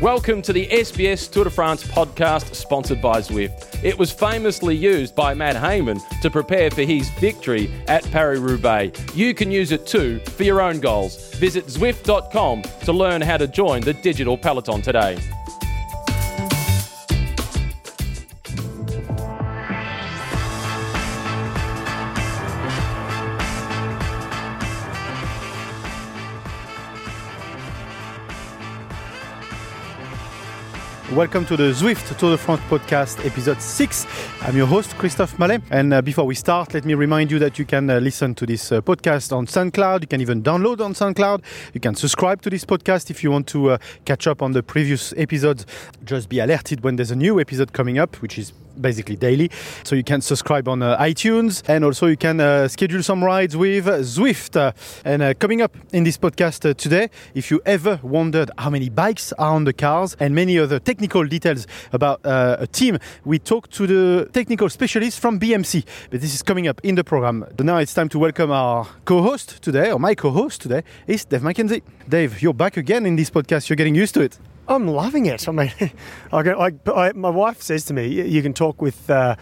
Welcome to the SBS Tour de France podcast sponsored by Zwift. It was famously used by Matt Hayman to prepare for his victory at Paris Roubaix. You can use it too for your own goals. Visit Zwift.com to learn how to join the digital peloton today. Welcome to the Zwift Tour de France podcast, episode 6. I'm your host, Christophe Mallet. And uh, before we start, let me remind you that you can uh, listen to this uh, podcast on SoundCloud. You can even download on SoundCloud. You can subscribe to this podcast if you want to uh, catch up on the previous episodes. Just be alerted when there's a new episode coming up, which is basically daily. So you can subscribe on uh, iTunes and also you can uh, schedule some rides with Zwift. Uh, and uh, coming up in this podcast uh, today, if you ever wondered how many bikes are on the cars and many other technical details about uh, a team, we talked to the technical specialist from BMC. But this is coming up in the program. But now it's time to welcome our co-host today, or my co-host today, is Dave McKenzie. Dave, you're back again in this podcast. You're getting used to it. I'm loving it. I mean, I, go- I, I, my wife says to me, "You- "You can talk with uh,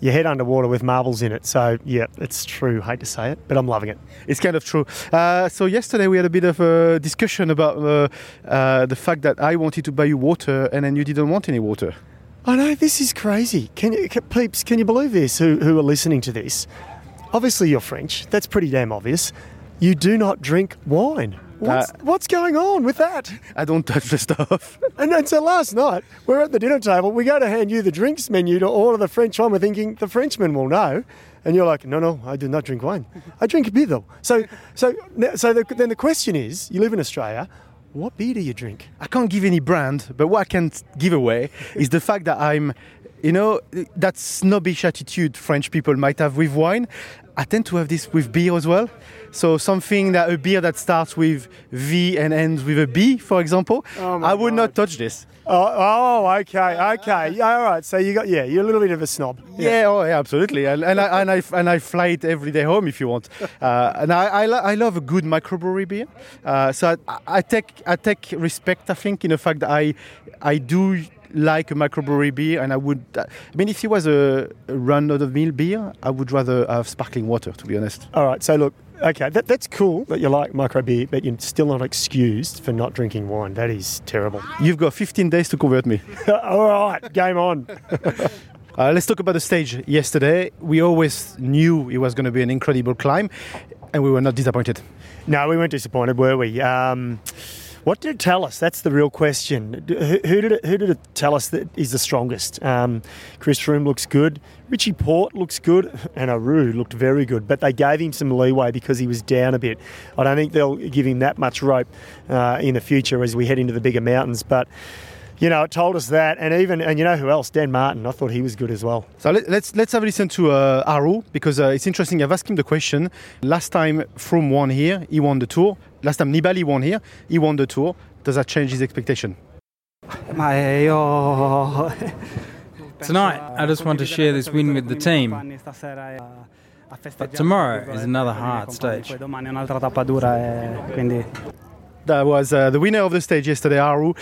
your head underwater with marbles in it." So yeah, it's true. Hate to say it, but I'm loving it. It's kind of true. Uh, so yesterday we had a bit of a discussion about uh, uh, the fact that I wanted to buy you water and then you didn't want any water. I know this is crazy. Can you, can, peeps? Can you believe this? Who who are listening to this? Obviously, you're French. That's pretty damn obvious. You do not drink wine. What's, Uh, what's going on with that? I don't touch the stuff. And then so last night we're at the dinner table. We go to hand you the drinks menu to order the French wine. We're thinking the Frenchman will know, and you're like, no, no, I do not drink wine. I drink beer though. So, so, so the, then the question is, you live in Australia. What beer do you drink? I can't give any brand, but what I can give away is the fact that I'm, you know, that snobbish attitude French people might have with wine. I tend to have this with beer as well. So something that a beer that starts with V and ends with a B, for example, Oh I would not touch this. Oh, oh, okay, okay, yeah, all right. So you got, yeah, you're a little bit of a snob. Yeah, oh, yeah, absolutely, and, and, I, and I and I fly it every day home if you want. Uh, and I I, lo- I love a good microbrewery beer. Uh, so I, I take I take respect, I think, in the fact that I I do like a microbrewery beer, and I would. uh, I mean, if it was a, a run out of mill beer, I would rather have sparkling water, to be honest. All right. So look, okay, that, that's cool that you like micro beer, but you're still not excused for not drinking wine. That is terrible. You've got 15 days to convert me. all right, game on. Uh, let's talk about the stage yesterday. We always knew it was going to be an incredible climb, and we were not disappointed. No, we weren't disappointed, were we? Um, what did it tell us? That's the real question. Who, who did it? Who did it tell us that is the strongest? Um, Chris Froome looks good. Richie Porte looks good, and Aru looked very good. But they gave him some leeway because he was down a bit. I don't think they'll give him that much rope uh, in the future as we head into the bigger mountains. But you know, it told us that, and even and you know who else? Dan Martin. I thought he was good as well. So let, let's let's have a listen to uh, Aru because uh, it's interesting. I've asked him the question. Last time Froome won here, he won the tour. Last time Nibali won here, he won the tour. Does that change his expectation? Ma Tonight, I just want to share this win with the team. But tomorrow is another hard stage. Domani è un'altra tappa dura quindi That was uh, the winner of the stage yesterday, Aru.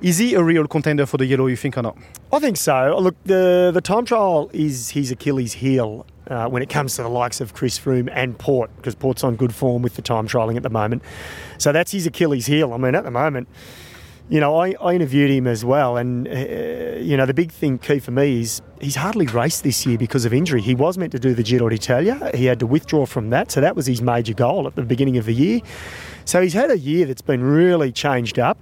Is he a real contender for the yellow? You think or not? I think so. Look, the the time trial is his Achilles heel uh, when it comes to the likes of Chris Froome and Porte, because Porte's on good form with the time trialing at the moment. So that's his Achilles heel. I mean, at the moment, you know, I, I interviewed him as well, and uh, you know, the big thing key for me is he's hardly raced this year because of injury. He was meant to do the Giro d'Italia. He had to withdraw from that, so that was his major goal at the beginning of the year. So he's had a year that's been really changed up.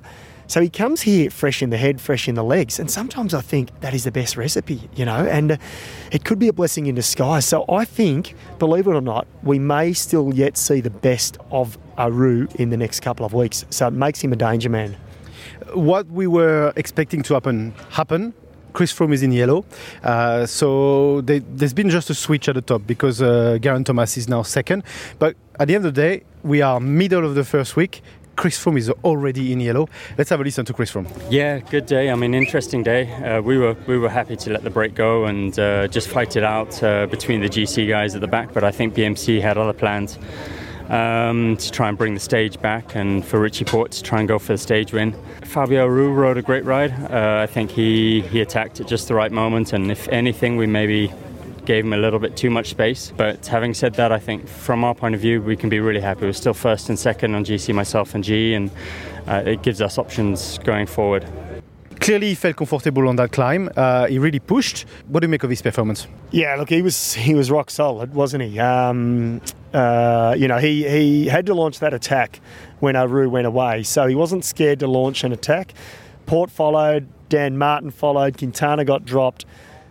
So he comes here fresh in the head, fresh in the legs, and sometimes I think that is the best recipe, you know, and uh, it could be a blessing in disguise. So I think, believe it or not, we may still yet see the best of Aru in the next couple of weeks. So it makes him a danger man. What we were expecting to happen happened. Chris Froome is in yellow, uh, so they, there's been just a switch at the top because uh, Geraint Thomas is now second. But at the end of the day, we are middle of the first week. Chris Froome is already in yellow. Let's have a listen to Chris Froome. Yeah, good day. I mean, interesting day. Uh, we were we were happy to let the break go and uh, just fight it out uh, between the GC guys at the back, but I think BMC had other plans. um, to try and bring the stage back, and for Richie Porte to try and go for the stage win. Fabio Aru rode a great ride. Uh, I think he, he attacked at just the right moment, and if anything, we maybe gave him a little bit too much space. But having said that, I think from our point of view, we can be really happy. We're still first and second on GC, myself, and G, and uh, it gives us options going forward. Clearly, he felt comfortable on that climb. Uh, he really pushed. What do you make of his performance? Yeah, look, he was he was rock solid, wasn't he? Um, uh, you know, he he had to launch that attack when Aru went away, so he wasn't scared to launch an attack. Porte followed, Dan Martin followed, Quintana got dropped,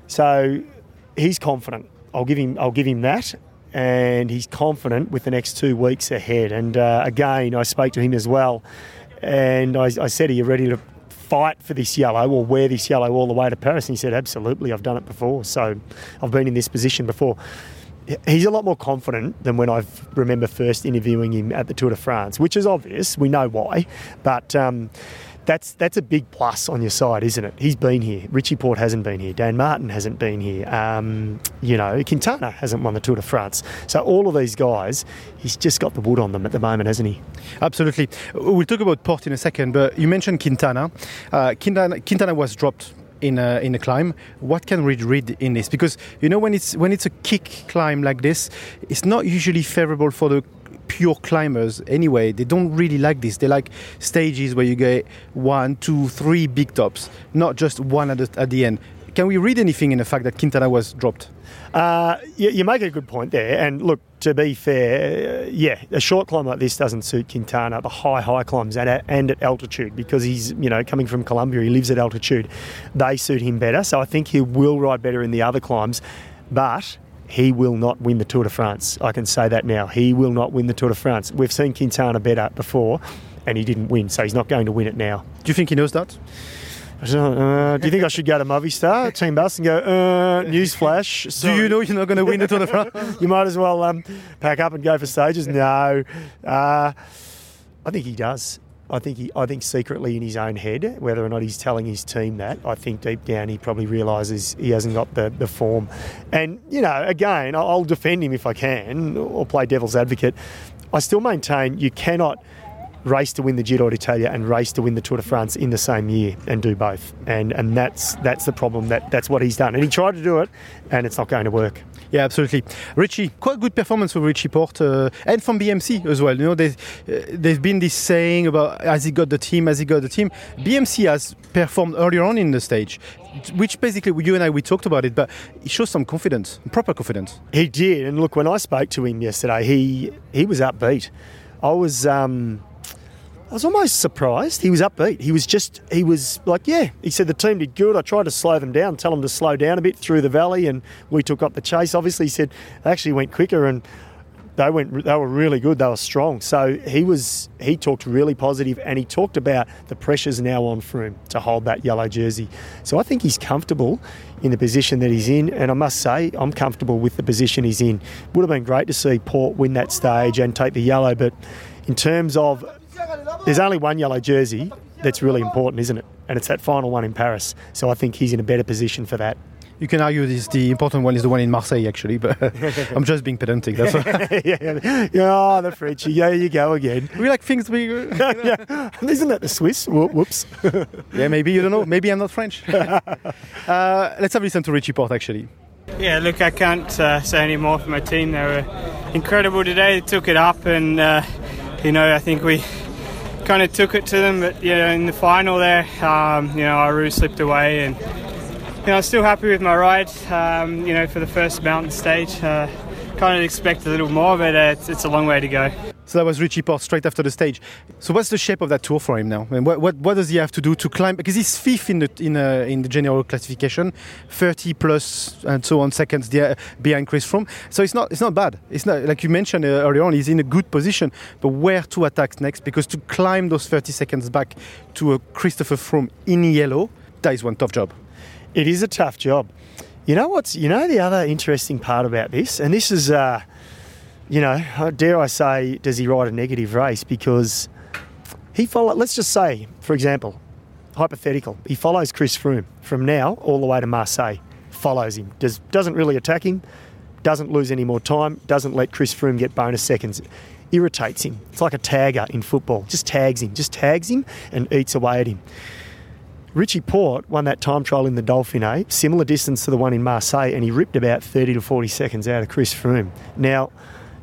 so he's confident. I'll give him I'll give him that. And he's confident with the next two weeks ahead. And uh, again, I spoke to him as well, and I, I said, "Are you ready to fight for this yellow or wear this yellow all the way to Paris? And he said, Absolutely, I've done it before. So I've been in this position before. He's a lot more confident than when I remember first interviewing him at the Tour de France, which is obvious. We know why. But. Um, that's that's a big plus on your side, isn't it? He's been here. Richie Porte hasn't been here. Dan Martin hasn't been here. Um, you know, Quintana hasn't won the Tour de France. So all of these guys, he's just got the wood on them at the moment, hasn't he? Absolutely. We'll talk about Porte in a second, but you mentioned Quintana. Uh, Quintana, Quintana was dropped in a, in a climb. What can we read in this? Because you know when it's when it's a kick climb like this, it's not usually favourable for the pure climbers anyway. They don't really like this. They like stages where you get one, two, three big tops, not just one at the, at the end. Can we read anything in the fact that Quintana was dropped? Uh, you, you, make a good point there. And look, to be fair, uh, yeah, a short climb like this doesn't suit Quintana. The high, high climbs and at, and at altitude because he's, you know, coming from Colombia, he lives at altitude. They suit him better. So I think he will ride better in the other climbs. But he will not win the Tour de France. I can say that now. He will not win the Tour de France. We've seen Quintana better before, and he didn't win, so he's not going to win it now. Do you think he knows that? Uh, do you think I should go to Movistar, Team Bus, and go, uh, newsflash? Do you know you're not going to win the Tour de France? you might as well um, pack up and go for stages. No. Uh, I think he does. I think he, I think secretly in his own head, whether or not he's telling his team that, I think deep down he probably realises he hasn't got the, the form. And you know, again, I'll defend him if I can, or play devil's advocate. I still maintain you cannot race to win the Giro d'Italia and race to win the Tour de France in the same year and do both. And and that's that's the problem. That that's what he's done. And he tried to do it, and it's not going to work. Yeah, absolutely. Richie, quite good performance for Richie Porte uh, and from BMC as well. You know, there's, uh, there's been this saying about has he got the team, has he got the team. BMC has performed earlier on in the stage, which basically you and I we talked about it, but he shows some confidence, proper confidence. He did, and look, when I spoke to him yesterday, he he was upbeat. I was. Um, I was almost surprised. He was upbeat. He was just, he was like, yeah. He said the team did good. I tried to slow them down, tell them to slow down a bit through the valley, and we took up the chase. Obviously, he said they actually went quicker and they went. They were really good. They were strong. So he was. He talked really positive, and he talked about the pressures now on Froome to hold that yellow jersey. So I think he's comfortable in the position that he's in, and I must say I'm comfortable with the position he's in. Would have been great to see Porte win that stage and take the yellow, but in terms of there's only one yellow jersey that's really important, isn't it? And it's that final one in Paris. So I think he's in a better position for that. You can argue this the important one is the one in Marseille, actually, but I'm just being pedantic. That's yeah, yeah, oh, the French. Yeah, you go again. We like things we. You know. yeah. Isn't that the Swiss? Whoops. yeah, maybe you don't know. Maybe I'm not French. uh, let's have a listen to Richie Porte, actually. Yeah, look, I can't uh, say any more for my team. They were incredible today. They took it up, and uh, you know, I think we kind of took it to them. But you know, in the final there, um, you know, Aru slipped away, and you know, I'm still happy with my ride. Um, you know, for the first mountain stage, uh, kind of expect a little more, but uh, it's, it's a long way to go. So that was Richie Porte straight after the stage. So what's the shape of that tour for him now? And what, what, what does he have to do to climb? Because he's fifth in the in, uh, in the general classification, 30 plus and so on seconds behind Chris Froome. So it's not it's not bad. It's not like you mentioned uh, earlier on. He's in a good position, but where to attack next? Because to climb those 30 seconds back to a Christopher Froome in yellow, that is one tough job. It is a tough job. You know what's you know the other interesting part about this, and this is. Uh, you know, dare I say, does he ride a negative race? Because he follow. Let's just say, for example, hypothetical, he follows Chris Froome from now all the way to Marseille. Follows him, does doesn't really attack him, doesn't lose any more time, doesn't let Chris Froome get bonus seconds. irritates him. It's like a tagger in football. Just tags him, just tags him and eats away at him. Richie Porte won that time trial in the Dauphiné, eh? similar distance to the one in Marseille, and he ripped about 30 to 40 seconds out of Chris Froome. Now,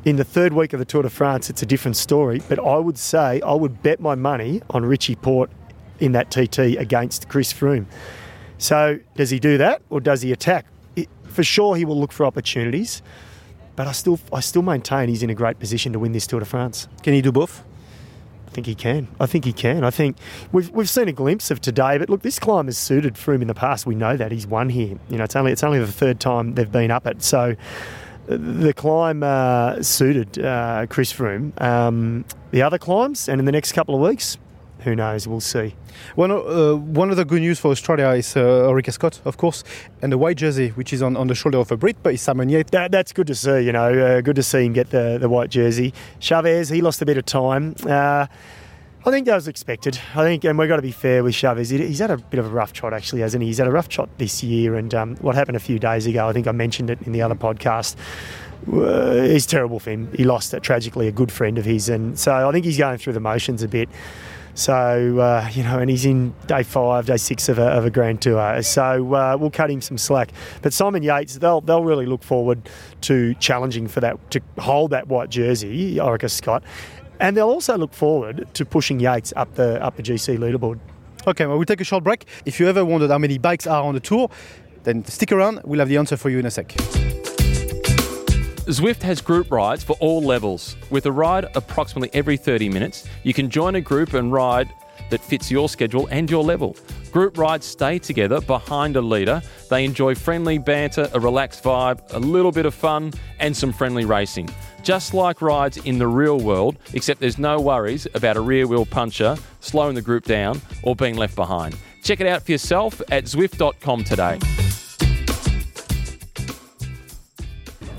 in the third week of the Tour de France, it's a different story, but I would say I would bet my money on Richie Porte in that TT against Chris Froome. So, does he do that or does he attack? It, for sure, he will look for opportunities, but I still, I still maintain he's in a great position to win this Tour de France. Can he do both? I think he can. I think he can. I think we've, we've seen a glimpse of today, but look, this climb has suited Froome in the past. We know that he's won here. You know, it's only it's only the third time they've been up it. So the climb uh, suited uh, Chris Froome. Um, the other climbs, and in the next couple of weeks, who knows? We'll see. One, uh, one of the good news for Australia is uh, Scott, of course, and the white jersey, which is on, on the shoulder of a Brit, but it's Simon Yates. That, that's good to see, you know, uh, good to see him get the, the white jersey. Chaves, he lost a bit of time. Uh, I think that was expected. I think, and we've got to be fair with Chaves. He's had a bit of a rough trot, actually, hasn't he? He's had a rough trot this year, and um, what happened a few days ago, I think I mentioned it in the other podcast. Uh, is terrible for him. He lost it tragically a good friend of his, and so I think he's going through the motions a bit. So, uh, you know, and he's in day five, day six of a, of a Grand Tour. So uh, we'll cut him some slack. But Simon Yates, they'll, they'll really look forward to challenging for that, to hold that white jersey, Orica Scott. And they'll also look forward to pushing Yates up the, up the GC leaderboard. Okay, well, we'll take a short break. If you ever wondered how many bikes are on the tour, then stick around. We'll have the answer for you in a sec. Zwift has group rides for all levels. With a ride approximately every 30 minutes, you can join a group and ride that fits your schedule and your level. Group rides stay together behind a leader. They enjoy friendly banter, a relaxed vibe, a little bit of fun, and some friendly racing. Just like rides in the real world, except there's no worries about a rear wheel puncher slowing the group down or being left behind. Check it out for yourself at Zwift.com today.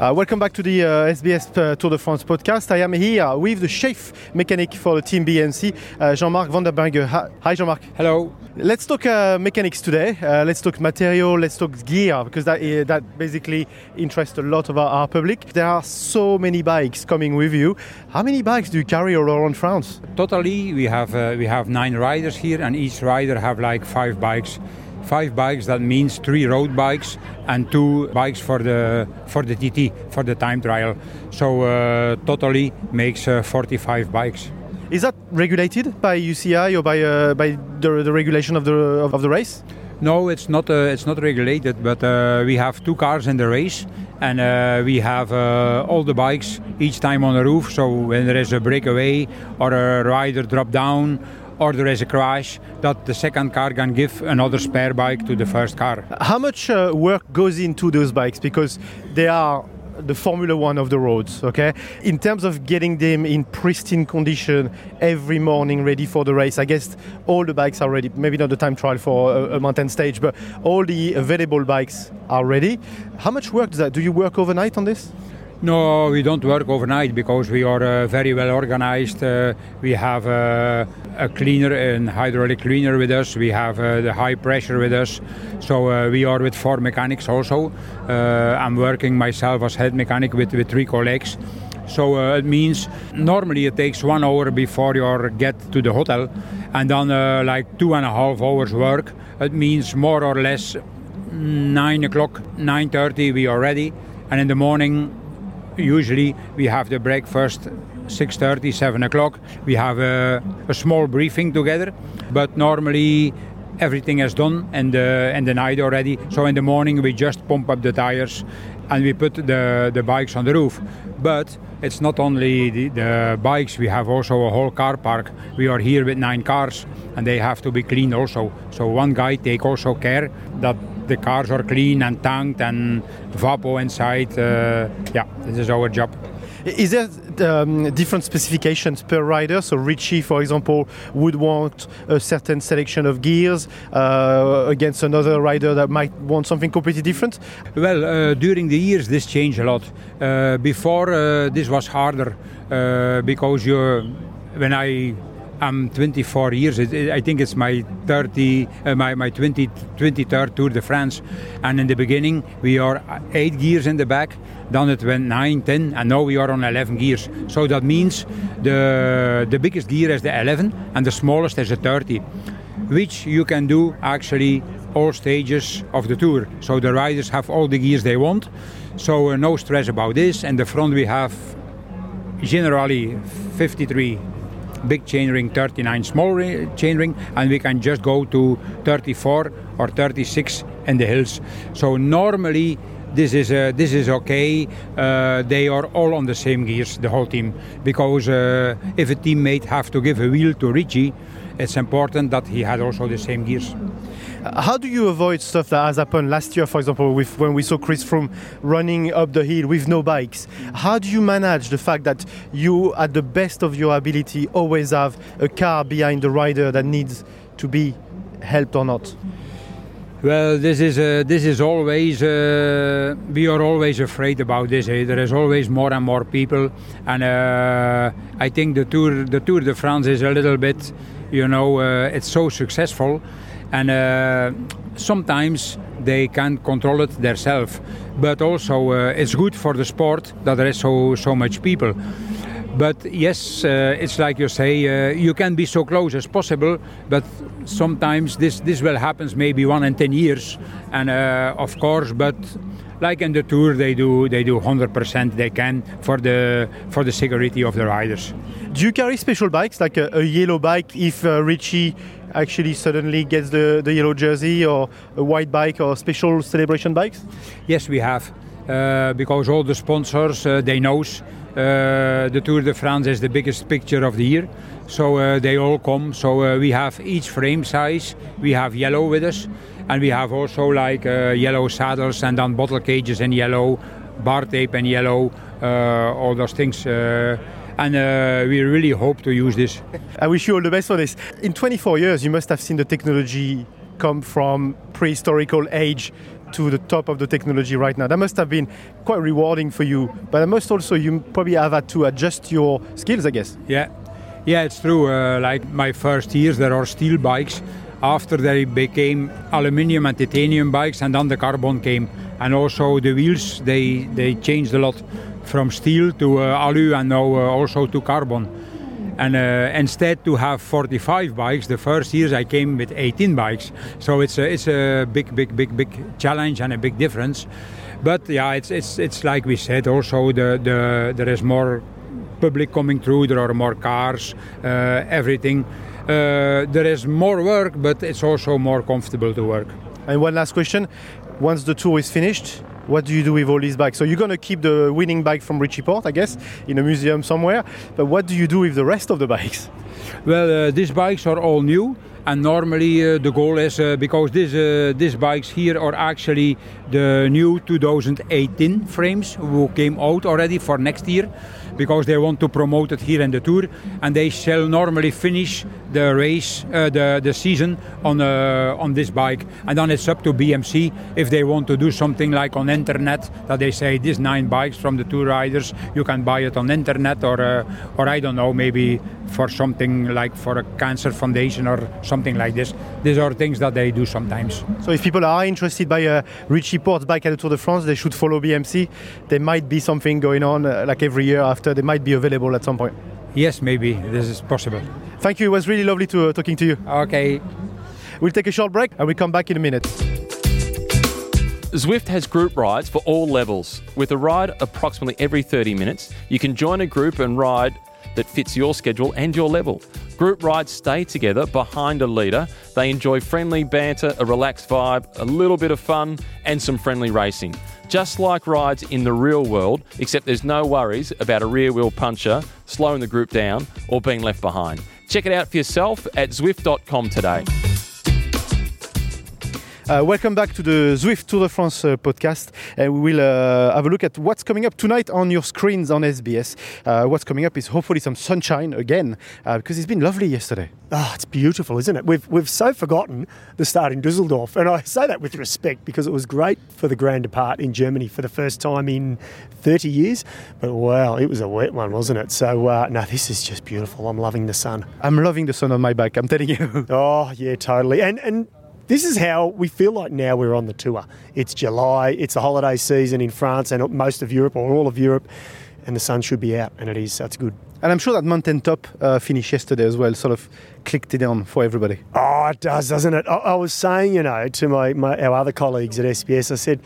Uh, welcome back to the uh, SBS uh, Tour de France podcast. I am here with the chief mechanic for the team BMC, uh, Jean-Marc van der Berge. Hi, Jean-Marc. Hello. Let's talk uh, mechanics today. Uh, let's talk material. Let's talk gear because that uh, that basically interests a lot of our, our, public. There are so many bikes coming with you. How many bikes do you carry all around France? Totally, we have uh, we have nine riders here, and each rider have like five bikes five bikes that means three road bikes and two bikes for the for the TT for the time trial. So uh, totally makes uh, 45 bikes. Is that regulated by UCI or by uh, by the, the, regulation of the of, the race? No it's not uh, it's not regulated but uh, we have two cars in the race and uh, we have all the bikes each time on the roof. So when there is a breakaway or a rider drop down or there is a crash, that the second car can give another spare bike to the first car. How much uh, work goes into those bikes? Because they are the Formula One of the roads, okay? In terms of getting them in pristine condition every morning ready for the race, I guess all the bikes are ready. Maybe not the time trial for a, a mountain stage, but all the available bikes are ready. How much work does that? Do you work overnight on this? No, we don't work overnight because we are uh, very well organized. Uh, we have uh, a cleaner and hydraulic cleaner with us. We have uh, the high pressure with us. So uh, we are with four mechanics also. Uh, I'm working myself as head mechanic with, with three colleagues. So it means normally it takes one hour before you get to the hotel, and then like two and a half hours work. It means more or less nine o'clock, nine thirty we are ready, and in the morning usually we have the breakfast 6.30 7 o'clock. We have a, a, small briefing together but normally everything is done and the, in the night already. So in the morning we just pump up the tires and we put the, the bikes on the roof. But it's not only the, the bikes we have also a whole car park. We are here with nine cars and they have to be cleaned also. So one guy take also care that the cars are clean and tanked and vapo inside. Uh, yeah, this is our job. Is there um, different specifications per rider? So Richie, for example, would want a certain selection of gears uh, against another rider that might want something completely different. Well, uh, during the years, this changed a lot. Uh, before, uh, this was harder uh, because you, when I I'm 24 years. I think it's my 30, uh, my my 20, 23rd Tour de France. And in the beginning, we are eight gears in the back. Then it went 9, 10, and now we are on 11 gears. So that means the the biggest gear is the 11, and the smallest is the 30, which you can do actually all stages of the tour. So the riders have all the gears they want. So uh, no stress about this. And the front we have generally 53 big chainring, 39 small chainring, and we can just go to 34 or 36 in the hills. So normally this is uh, this is okay. Uh, they are all on the same gears, the whole team, because uh, if a teammate have to give a wheel to Richie, it's important that he had also the same gears. How do you avoid stuff that has happened last year, for example, with when we saw Chris Froome running up the hill with no bikes? How do you manage the fact that you, at the best of your ability, always have a car behind the rider that needs to be helped or not? Well, this is uh, this is always uh, we are always afraid about this. Eh? There is always more and more people, and uh, I think the tour the Tour de France is a little bit, you know, uh, it's so successful, and uh, sometimes they can't control it themselves. But also, uh, it's good for the sport that there is so so much people. But yes, uh, it's like you say, uh, you can be so close as possible, but sometimes this this will happens maybe one in ten years, and of course, but like in the tour, they do they do hundred percent they can for the for the security of the riders. Do you carry special bikes, like a, a yellow bike, if uh, Richie actually suddenly gets the, the yellow jersey, or a white bike, or special celebration bikes? Yes, we have, uh, because all the sponsors uh, they knows uh, the Tour de France is the biggest picture of the year, so uh, they all come. So uh, we have each frame size. We have yellow with us, and we have also like uh, yellow saddles and then bottle cages in yellow, bar tape in yellow, uh, all those things. Uh, and uh, we really hope to use this. I wish you all the best for this. In 24 years, you must have seen the technology come from prehistorical age to the top of the technology right now. That must have been quite rewarding for you, but I must also you probably have had to adjust your skills, I guess. Yeah, yeah, it's true. Uh, like my first years, there are steel bikes. After they became aluminium and titanium bikes, and then the carbon came, and also the wheels they they changed a lot from steel to uh, alu, and now uh, also to carbon. And uh, instead to have 45 bikes, the first years I came with 18 bikes. So it's a, it's a big, big, big, big challenge and a big difference. But yeah, it's it's it's like we said. Also, the the there is more public coming through. There are more cars, uh, everything. Uh, there is more work, but it's also more comfortable to work. And one last question: Once the tour is finished, what do you do with all these bikes? So you're going to keep the winning bike from Richie Porte, I guess, in a museum somewhere. But what do you do with the rest of the bikes? Well, uh, these bikes are all new, and normally uh, the goal is uh, because these uh, these bikes here are actually the new 2018 frames who came out already for next year, because they want to promote it here in the tour, and they shall normally finish the race, uh, the the season on uh, on this bike, and then it's up to BMC if they want to do something like on internet that they say these nine bikes from the tour riders you can buy it on internet or uh, or I don't know maybe for something like for a cancer foundation or something like this. These are things that they do sometimes. So if people are interested by a Richie Porte's bike at the Tour de France, they should follow BMC. There might be something going on uh, like every year after. They might be available at some point. Yes, maybe this is possible. Thank you. It was really lovely to uh, talking to you. Okay. We'll take a short break and we'll come back in a minute. Zwift has group rides for all levels. With a ride approximately every 30 minutes, you can join a group and ride that fits your schedule and your level. Group rides stay together behind a leader. They enjoy friendly banter, a relaxed vibe, a little bit of fun, and some friendly racing. Just like rides in the real world, except there's no worries about a rear wheel puncher slowing the group down or being left behind. Check it out for yourself at Zwift.com today. Uh, welcome back to the Zwift Tour de France uh, podcast. And we will uh, have a look at what's coming up tonight on your screens on SBS. Uh, what's coming up is hopefully some sunshine again, uh, because it's been lovely yesterday. Oh, it's beautiful, isn't it? We've, we've so forgotten the start in Dusseldorf. And I say that with respect because it was great for the Grand Depart in Germany for the first time in 30 years. But wow, it was a wet one, wasn't it? So, uh, no, this is just beautiful. I'm loving the sun. I'm loving the sun on my back, I'm telling you. Oh, yeah, totally. And, and this is how we feel like now we're on the tour. It's July, it's the holiday season in France and most of Europe or all of Europe, and the sun should be out, and it is. That's good. And I'm sure that Mountain Top uh, finish yesterday as well sort of clicked it on for everybody. Oh, it does, doesn't it? I, I was saying, you know, to my, my our other colleagues at SBS, I said,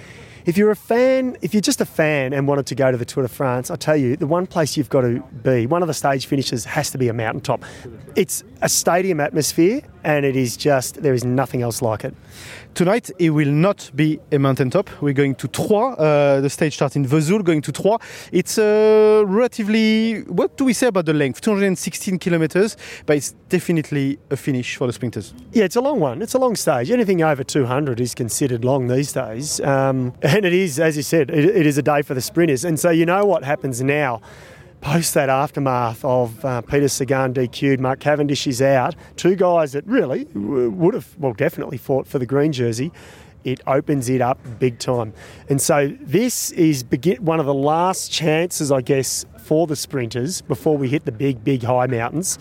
if you're a fan, if you're just a fan and wanted to go to the Tour de France, I tell you, the one place you've got to be, one of the stage finishes has to be a mountaintop. It's a stadium atmosphere, and it is just there is nothing else like it. Tonight, it will not be a mountaintop. We're going to Troyes. Uh, the stage starts in Vesoul, going to Troyes. It's uh, relatively, what do we say about the length? 216 kilometers, but it's definitely a finish for the sprinters. Yeah, it's a long one. It's a long stage. Anything over 200 is considered long these days. Um, and it is, as you said, it, it is a day for the sprinters. And so you know what happens now. Post that aftermath of uh, Peter Sagan DQ'd, Mark Cavendish is out. Two guys that really w- would have, well, definitely fought for the green jersey. It opens it up big time. And so this is begin- one of the last chances, I guess, for the sprinters before we hit the big, big high mountains.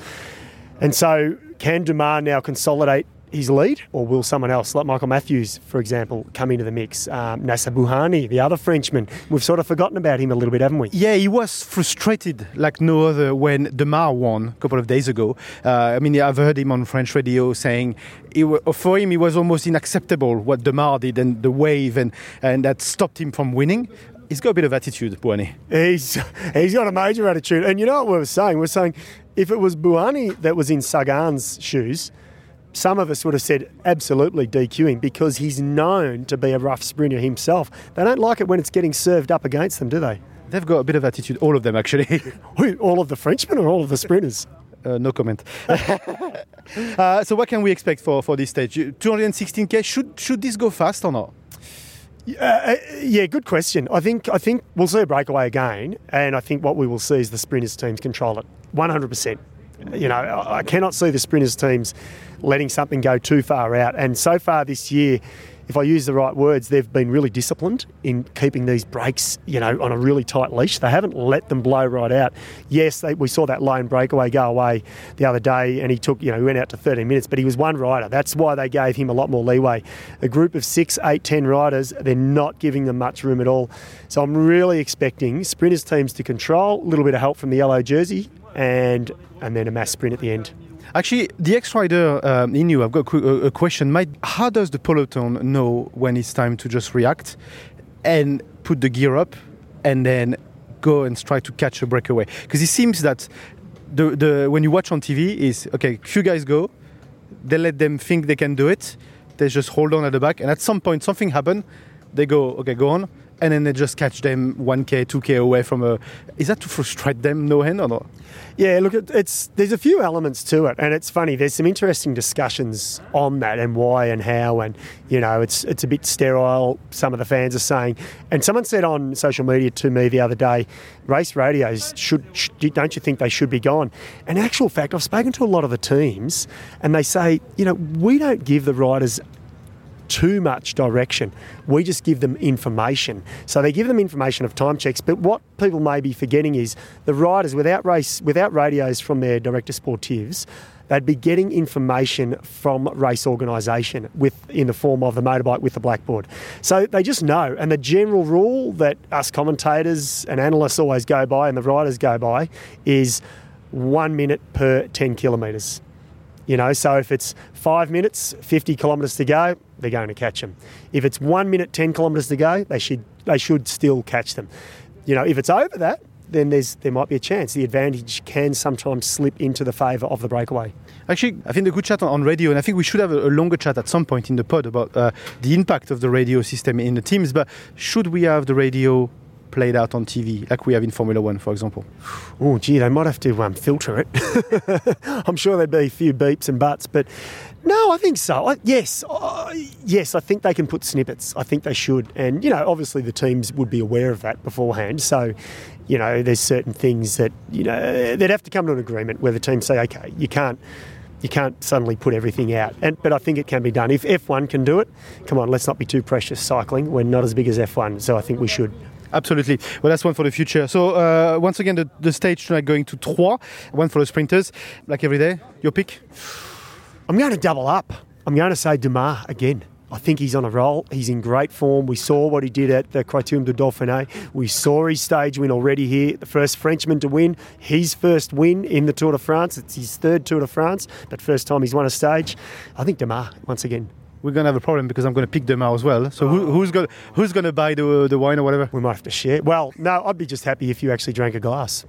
And so can Démare now consolidate his lead, or will someone else, like Michael Matthews, for example, come into the mix? Um, Nacer Bouhanni, the other Frenchman, we've sort of forgotten about him a little bit, haven't we? Yeah, he was frustrated like no other when Démare won a couple of days ago. Uh, I mean, I've heard him on French radio saying it, for him it was almost unacceptable what Démare did and the wave and, and that stopped him from winning. He's got a bit of attitude, Bouhanni. He's he's got a major attitude. And you know what we were saying? We are saying if it was Bouhanni that was in Sagan's shoes, some of us would have said absolutely DQing because he's known to be a rough sprinter himself. They don't like it when it's getting served up against them, do they? They've got a bit of attitude, all of them actually. All of the Frenchmen or all of the sprinters? Uh, no comment. uh, so, what can we expect for, for this stage? 216k. Should should this go fast or not? Uh, yeah, good question. I think I think we'll see a breakaway again, and I think what we will see is the sprinters teams control it 100. percent You know, I cannot see the sprinters teams letting something go too far out. And so far this year, if I use the right words, they've been really disciplined in keeping these breaks, you know, on a really tight leash. They haven't let them blow right out. Yes, they, we saw that lone breakaway go away the other day, and he took, you know, he went out to 13 minutes, but he was one rider. That's why they gave him a lot more leeway. A group of six, eight, ten riders, they're not giving them much room at all. So I'm really expecting sprinters teams to control, a little bit of help from the yellow jersey, and and then a mass sprint at the end. Actually, the ex rider um, in you, I've got a, question. How does the peloton know when it's time to just react and put the gear up and then go and try to catch a breakaway? Because it seems that the, the when you watch on TV is okay, a few guys go, they let them think they can do it, they just hold on at the back, and at some point something happen, they go okay, go on, and then they just catch them 1k, 2k away from a. Is that to frustrate them, no hand or not? Yeah, look, it- it's there's a few elements to it, and it's funny. There's some interesting discussions on that and why and how, and you know, it's it's a bit sterile. Some of the fans are saying, and someone said on social media to me the other day, race radios should, don't you think they should be gone? In actual fact, I've spoken to a lot of the teams, and they say, you know, we don't give the riders too much direction. We just give them information. So they give them information of time checks, but what people may be forgetting is the riders without race without radios from their director sportives, they'd be getting information from race organisation with in the form of the motorbike with the blackboard. So they just know. And the general rule that us commentators and analysts always go by and the riders go by is one minute per 10 kilometres. You know, so if it's five minutes, 50 kilometres to go, they're going to catch them. If it's one minute, 10 kilometres to go, they should they should still catch them. You know, if it's over that, then there's there might be a chance. The advantage can sometimes slip into the favour of the breakaway. Actually, I think the good chat on, radio, and I think we should have a, a longer chat at some point in the pod about uh, the impact of the radio system in the teams. But should we have the radio played out on TV, like we have in Formula One, for example? Oh, gee, they might have to um, filter it. I'm sure there'd be a few beeps and buts, but no, I think so. I, yes, uh, yes, I think they can put snippets. I think they should, and you know, obviously the teams would be aware of that beforehand. So, you know, there's certain things that you know they'd have to come to an agreement where the teams say, okay, you can't. You can't suddenly put everything out, and, but I think it can be done. If F1 can do it, come on, let's not be too precious. Cycling, we're not as big as F1, so I think we should. Absolutely. Well, that's one for the future. So, uh, once again, the, the stage tonight going to Troyes, one for the sprinters. Like every day, your pick? I'm going to double up. I'm going to say Démare again. I think he's on a roll. He's in great form. We saw what he did at the Criterium du Dauphiné. We saw his stage win already here. The first Frenchman to win. His first win in the Tour de France. It's his third Tour de France, but first time he's won a stage. I think Démare once again. We're gonna have a problem because I'm gonna pick them out as well. So who, who's gonna who's gonna buy the the wine or whatever? We might have to share. Well, no, I'd be just happy if you actually drank a glass.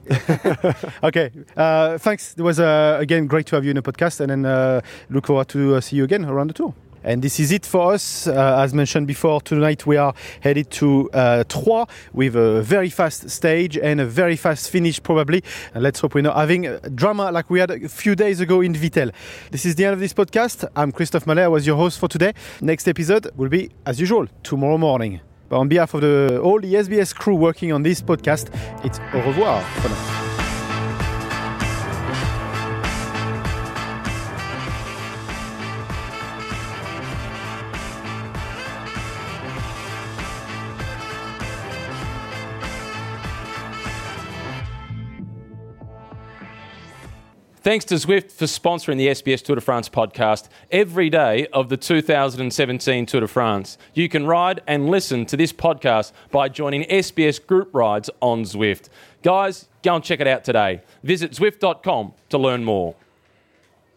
okay. Uh, thanks. It was uh, again great to have you in the podcast, and then uh, look forward to uh, see you again around the tour. And this is it for us. Uh, as mentioned before, tonight we are headed to uh, Troyes with a very fast stage and a very fast finish, probably. And let's hope we're not having drama like we had a few days ago in Vittel. This is the end of this podcast. I'm Christophe Mallet. I was your host for today. Next episode will be, as usual, tomorrow morning. But on behalf of the, all the SBS crew working on this podcast, it's au revoir for now. Thanks to Zwift for sponsoring the SBS Tour de France podcast every day of the 2017 Tour de France. You can ride and listen to this podcast by joining SBS Group Rides on Zwift. Guys, go and check it out today. Visit Zwift.com to learn more.